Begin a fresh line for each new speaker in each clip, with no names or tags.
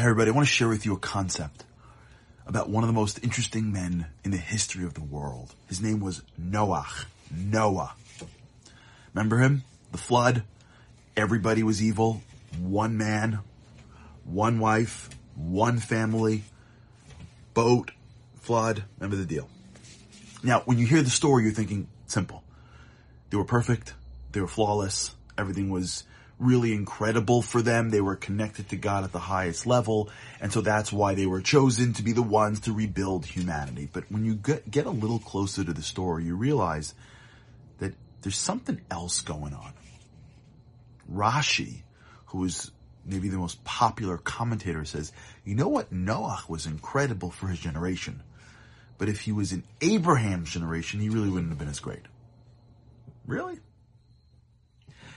Hey everybody, I want to share with you a concept about one of the most interesting men in the history of the world. His name was Noach. Noah. Remember him? The flood. Everybody was evil. One man, one wife, one family, boat, flood. Remember the deal. Now, when you hear the story, you're thinking simple. They were perfect. They were flawless. Everything was really incredible for them. They were connected to God at the highest level. And so that's why they were chosen to be the ones to rebuild humanity. But when you get, get a little closer to the story, you realize that there's something else going on. Rashi, who is maybe the most popular commentator, says, you know what? Noah was incredible for his generation. But if he was in Abraham's generation, he really wouldn't have been as great. Really?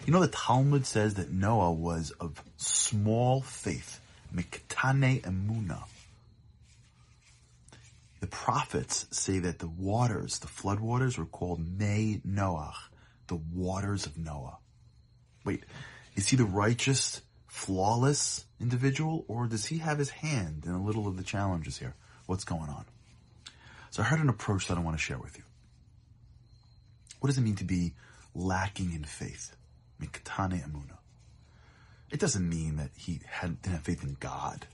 You know, the Talmud says that Noah was of small faith, miktane emuna. The prophets say that the waters, the flood waters, were called Mei Noach, the waters of Noah. Wait, is he the righteous, flawless individual, or does he have his hand in a little of the challenges here? What's going on? So I heard an approach that I want to share with you. What does it mean to be lacking in faith? Miktane Amuna. It doesn't mean that he had, didn't have faith in God.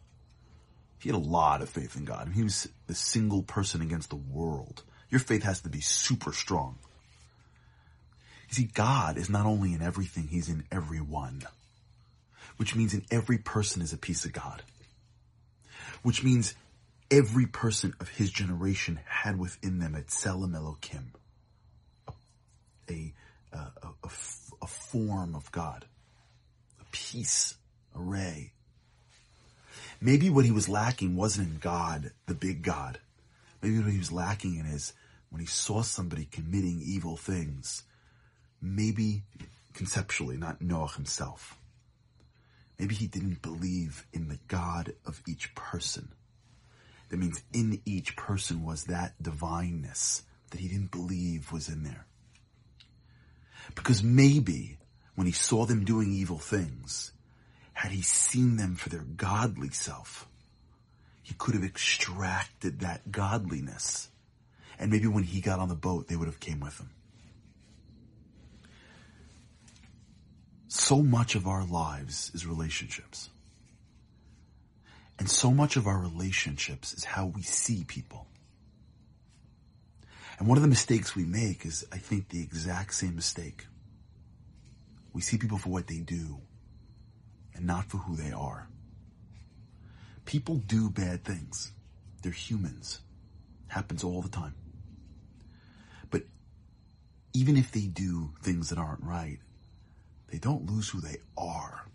He had a lot of faith in God. I mean, he was the single person against the world. Your faith has to be super strong. You see, God is not only in everything, He's in everyone. Which means in every person is a piece of God. Which means every person of His generation had within them a Tselem a, a a form of God, a piece, a ray. Maybe what he was lacking wasn't in God, the big God. Maybe what he was lacking in is when he saw somebody committing evil things, maybe conceptually, not Noah himself. Maybe he didn't believe in the God of each person. That means in each person was that divineness that he didn't believe was in there. Because maybe when he saw them doing evil things, had he seen them for their godly self, he could have extracted that godliness. And maybe when he got on the boat, they would have came with him. So much of our lives is relationships. And so much of our relationships is how we see people. And one of the mistakes we make is, I think, the exact same mistake. We see people for what they do and not for who they are. People do bad things. They're humans. Happens all the time. But even if they do things that aren't right, they don't lose who they are.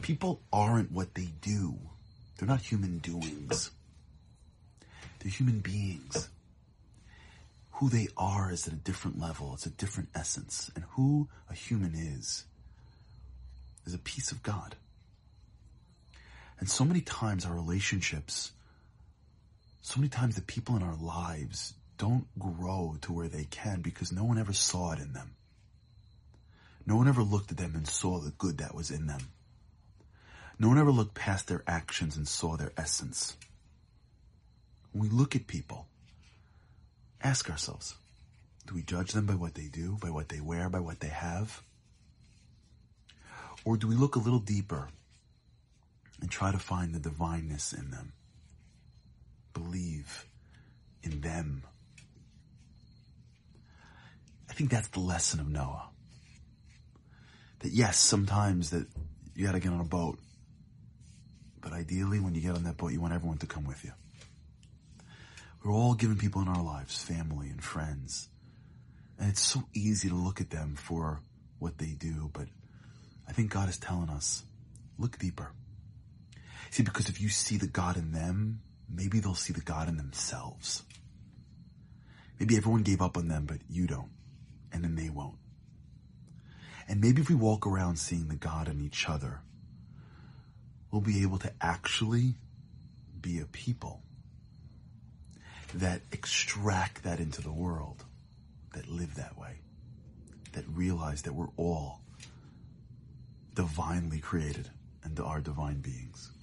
People aren't what they do. They're not human doings. They're human beings who they are is at a different level. It's a different essence. And who a human is, is a piece of God. And so many times our relationships, so many times the people in our lives don't grow to where they can because no one ever saw it in them. No one ever looked at them and saw the good that was in them. No one ever looked past their actions and saw their essence. When we look at people, ask ourselves, do we judge them by what they do, by what they wear, by what they have? Or do we look a little deeper and try to find the divineness in them? Believe in them. I think that's the lesson of Noah. That yes, sometimes that you gotta get on a boat. But ideally, when you get on that boat, you want everyone to come with you. We're all given people in our lives, family and friends. And it's so easy to look at them for what they do, but I think God is telling us, look deeper. See, because if you see the God in them, maybe they'll see the God in themselves. Maybe everyone gave up on them, but you don't. And then they won't. And maybe if we walk around seeing the God in each other, we'll be able to actually be a people that extract that into the world, that live that way, that realize that we're all divinely created and are divine beings.